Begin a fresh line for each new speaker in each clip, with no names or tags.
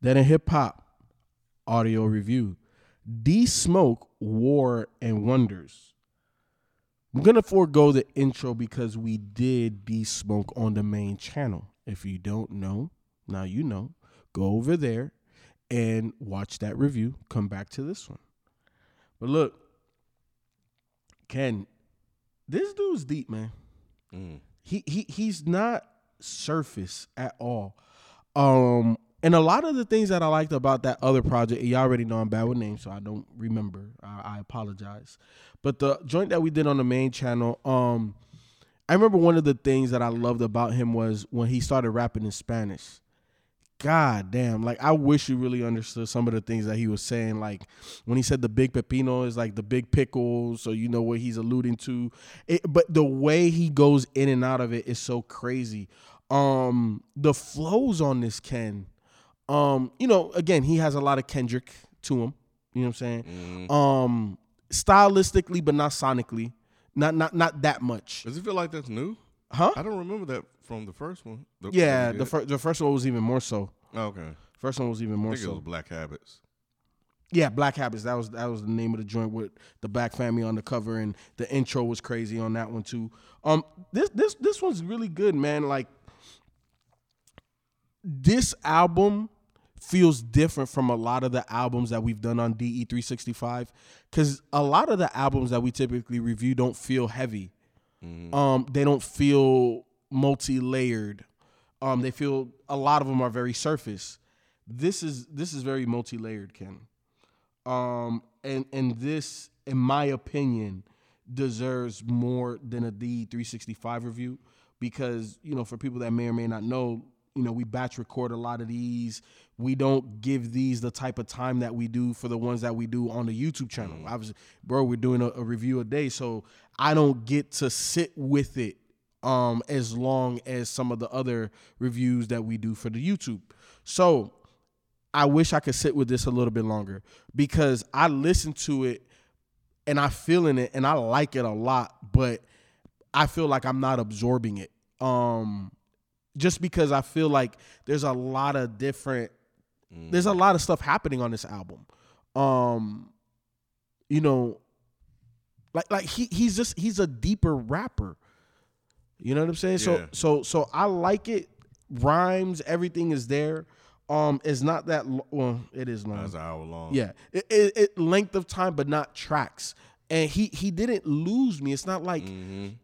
Then in hip hop audio review, D Smoke War and Wonders. I'm gonna forego the intro because we did D Smoke on the main channel. If you don't know, now you know. Go over there and watch that review. Come back to this one. But look, Ken, this dude's deep, man. He he he's not surface at all. Um and a lot of the things that I liked about that other project, y'all already know I'm bad with names, so I don't remember. I, I apologize. But the joint that we did on the main channel, um, I remember one of the things that I loved about him was when he started rapping in Spanish. God damn, like I wish you really understood some of the things that he was saying. Like when he said the big pepino is like the big pickle, so you know what he's alluding to. It, but the way he goes in and out of it is so crazy. Um, the flows on this Ken, um, you know, again, he has a lot of Kendrick to him. You know what I'm saying? Um, stylistically, but not sonically. Not not not that much.
Does it feel like that's new?
Huh?
I don't remember that from the first one. The-
Yeah, the first the first one was even more so.
Oh, okay.
First one was even
I
more
think it
so.
was Black Habits.
Yeah, Black Habits. That was that was the name of the joint with the Black family on the cover, and the intro was crazy on that one too. Um, this this this one's really good, man. Like this album feels different from a lot of the albums that we've done on DE three sixty five, because a lot of the albums that we typically review don't feel heavy. Um, they don't feel multi layered. Um, they feel a lot of them are very surface. This is this is very multi layered, Ken. Um, and and this, in my opinion, deserves more than a D three sixty five review because you know for people that may or may not know, you know we batch record a lot of these. We don't give these the type of time that we do for the ones that we do on the YouTube channel. Obviously, bro, we're doing a, a review a day, so I don't get to sit with it um as long as some of the other reviews that we do for the YouTube. So I wish I could sit with this a little bit longer because I listen to it and I feel in it and I like it a lot, but I feel like I'm not absorbing it. Um just because I feel like there's a lot of different there's a lot of stuff happening on this album. Um you know like like he he's just he's a deeper rapper. You know what I'm saying? So
Yeah.
so so I like it. Rhymes, everything is there. Um, it's not that lo- well. It is long.
That's an hour long.
Yeah, it, it, it length of time, but not tracks. And he he didn't lose me. It's not like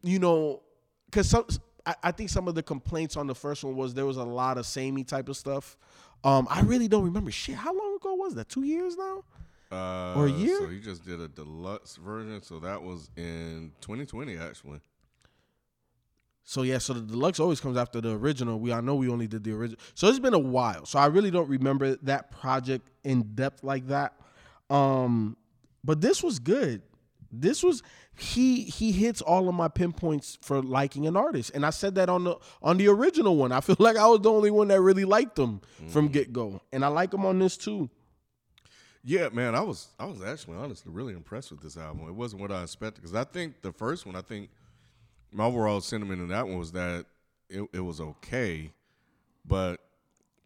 you know, because some I, I think some of the complaints on the first one was there was a lot of samey type of stuff. Um, I really don't remember shit. How long ago was that? Two years now?
Uh,
Or a year?
So he just did a deluxe version. So that was in 2020, actually.
So yeah, so the deluxe always comes after the original. We I know we only did the original, so it's been a while. So I really don't remember that project in depth like that. Um, but this was good. This was he he hits all of my pinpoints for liking an artist, and I said that on the on the original one. I feel like I was the only one that really liked him from get go, and I like them on this too.
Yeah, man, I was I was actually honestly really impressed with this album. It wasn't what I expected because I think the first one, I think my overall sentiment in that one was that it, it was okay, but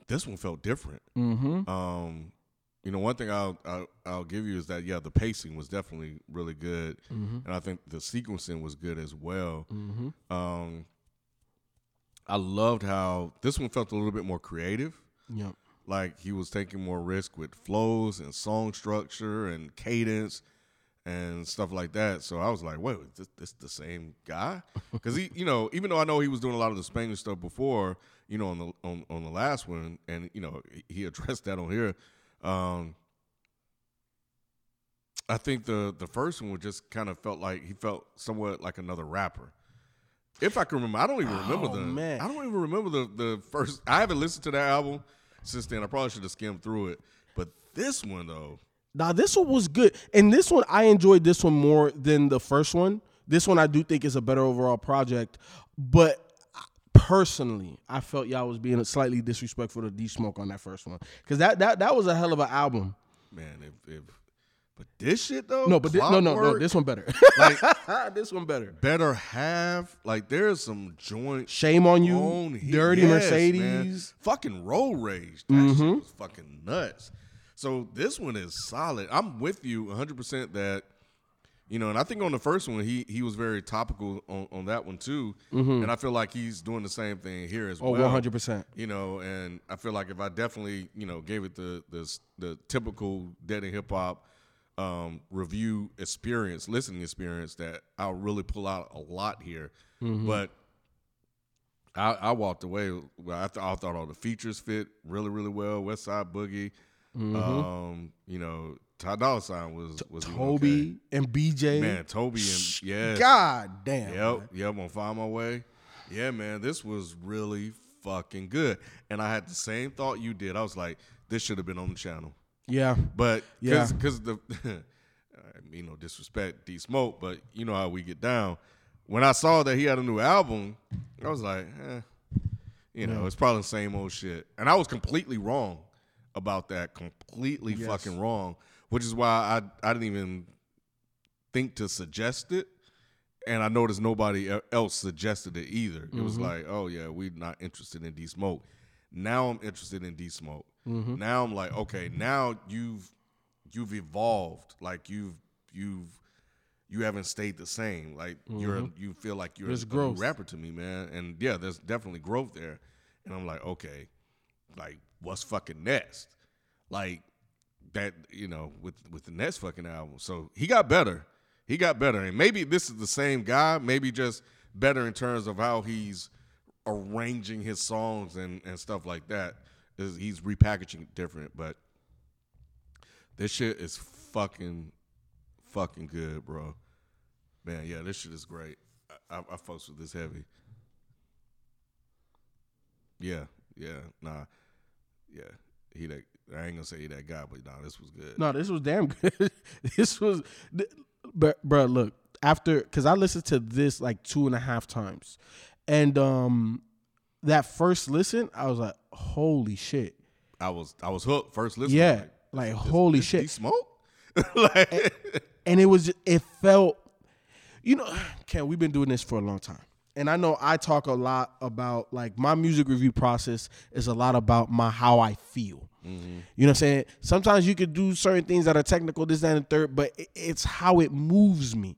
this one felt different. Mm-hmm. Um, you know, one thing I'll, I'll I'll give you is that yeah, the pacing was definitely really good, and I think the sequencing was good as well. Um, I loved how this one felt a little bit more creative.
Yep.
like he was taking more risk with flows and song structure and cadence and stuff like that. So I was like, wait, is this, this the same guy? Because he, you know, even though I know he was doing a lot of the Spanish stuff before, you know, on the on, on the last one, and you know, he addressed that on here. Um, I think the the first one just kind of felt like he felt somewhat like another rapper. If I can remember, I don't even remember
Oh,
the.
man.
I don't even remember the the first. I haven't listened to that album since then. I probably should have skimmed through it. But this one though,
Now this one was good, and this one I enjoyed this one more than the first one. This one I do think is a better overall project, but personally, I felt y'all was being slightly disrespectful to D Smoke on that first one because that that that was a hell of an album.
man, if if but this shit though,
No, but thi- no, no, no, this one better.
Like-
this one better.
better half. Like there's some joint
Shame on you,
he-
Dirty
yes,
Mercedes.
man. fucking road rage. That shit mm-hmm. was fucking nuts. So this one is solid. I'm with you 100 percent that you know, and I think on the first one he he was very topical on, on that one too, and I feel like he's doing the same thing here as
Oh,
well.
100%.
You know, and I feel like if I definitely you know gave it the the the typical Dead End Hip Hop um, review experience, listening experience, that I'll really pull out a lot here, but. I, I walked away. I, th- I thought all the features fit really, really well. Westside Boogie, um, you know, Ty Dolla Sign was was
Toby and BJ.
man, Toby and yeah.
God damn.
yep, yep. On Find My Way, yeah, man, this was really fucking good. And I had the same thought you did. I was like, this should have been on the channel,
Yeah.
but
Yeah.
because the, I mean, no disrespect, D Smoke, but you know how we get down. When I saw that he had a new album, I was like, eh, you know, it's probably the same old shit. And I was completely wrong about that. Completely
Yes.
fucking wrong. Which is why I I didn't even think to suggest it. And I noticed nobody else suggested it either. It was mm-hmm. like, oh yeah, we're not interested in D Smoke. Now I'm interested in D Smoke. Mm-hmm. Now I'm like, okay, now you've you've evolved. Like you've you've you haven't stayed the same. Like you're mm-hmm. you feel like you're
There's
a new
growth.
rapper to me, man. And yeah, there's definitely growth there. And I'm like, okay, like what's fucking next? Like that, you know, with with the next fucking album. So he got better. He got better. And maybe this is the same guy, maybe just better in terms of how he's arranging his songs and, and stuff like that. Is he's repackaging different, but this shit is fucking fucking good, bro. Man, yeah, this shit is great. I, I, I fucks with this heavy. Yeah, yeah, nah, yeah. He that I ain't gonna say he that guy, but nah, this was good.
No, this was damn good. this was, but bro, look after because I listened to this like two and a half times, and um, that first listen, I was like, holy shit,
I was I was hooked first listen.
yeah, like holy
He
shit,
smoke. like,
and it was it felt, you know, Ken, we've been doing this for a long time. And I know I talk a lot about like my music review process is a lot about my how I feel. Mm-hmm. You know what I'm saying? Sometimes you could do certain things that are technical, this, that, and the third, but it's how it moves me.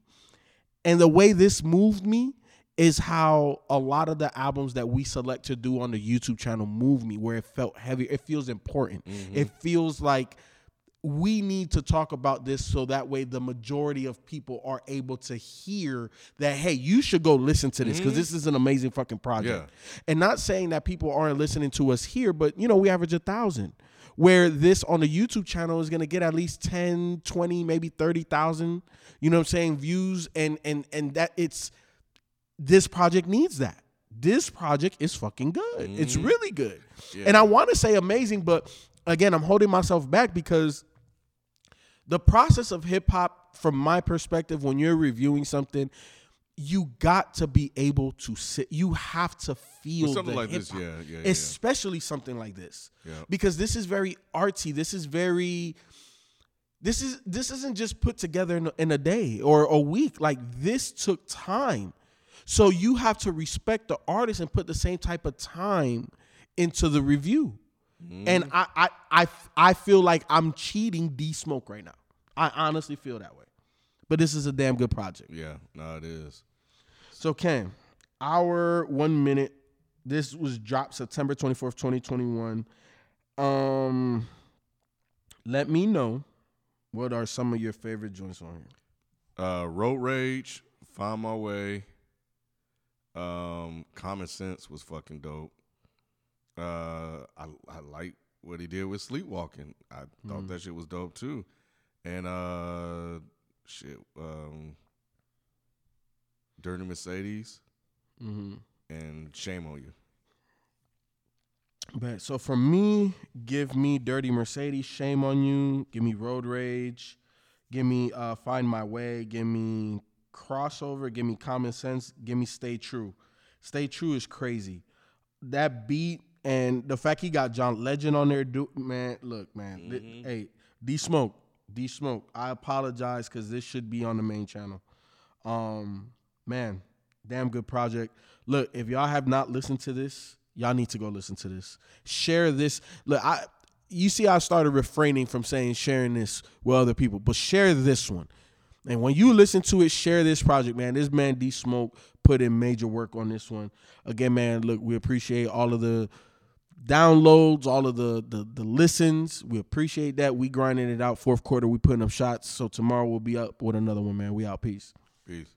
And the way this moved me is how a lot of the albums that we select to do on the YouTube channel move me, where it felt heavy. It feels important. Mm-hmm. It feels like we need to talk about this so that way the majority of people are able to hear that hey you should go listen to this because mm-hmm. this is an amazing fucking project and not saying that people aren't listening to us here but you know we average a thousand where this on the youtube channel is going to get at least 10 20 maybe 30000 you know what i'm saying views and and and that it's this project needs that. This project is fucking good. It's mm-hmm. really good. And I want to say amazing, but again, I'm holding myself back because the process of hip hop, from my perspective, when you're reviewing something, you got to be able to sit. You have to feel
With something like this,
hip-hop.
yeah, yeah, yeah.
especially something like this,
Yeah.
because this is very artsy. This is very this is this isn't just put together in a, in a day or a week like this took time so you have to respect the artist and put the same type of time into the review and mm. I, I i i feel like i'm cheating d smoke right now i honestly feel that way but this is a damn good project
yeah, no, it is.
so Cam, our one minute. This was dropped September twenty fourth, twenty twenty one. Um, let me know what are some of your favorite joints on here.
Uh, Road Rage, Find My Way. Um, Common Sense was fucking dope. Uh, I I like what he did with Sleepwalking. I thought that shit was dope too. And uh, shit, um, Dirty Mercedes
Mm-hmm.
and Shame on You.
But so for me, give me Dirty Mercedes, Shame on You. Give me Road Rage. Give me uh, Find My Way. Give me Crossover. Give me Common Sense. Give me Stay True. Stay True is crazy. That beat and the fact he got John Legend on there, do man, look, man. th- hey, D Smoke, D Smoke. I apologize because this should be on the main channel. Um, man, damn good project. Look, if y'all have not listened to this, y'all need to go listen to this. Share this. Look, I you see I started refraining from saying sharing this with other people, but share this one. And when you listen to it, share this project, man. This man D Smoke put in major work on this one. Again, man, look, we appreciate all of the downloads, all of the the, the listens. We appreciate that. We grinding it out. Fourth quarter, we putting up shots. So tomorrow we'll be up with another one, man. We out. Peace.
Peace.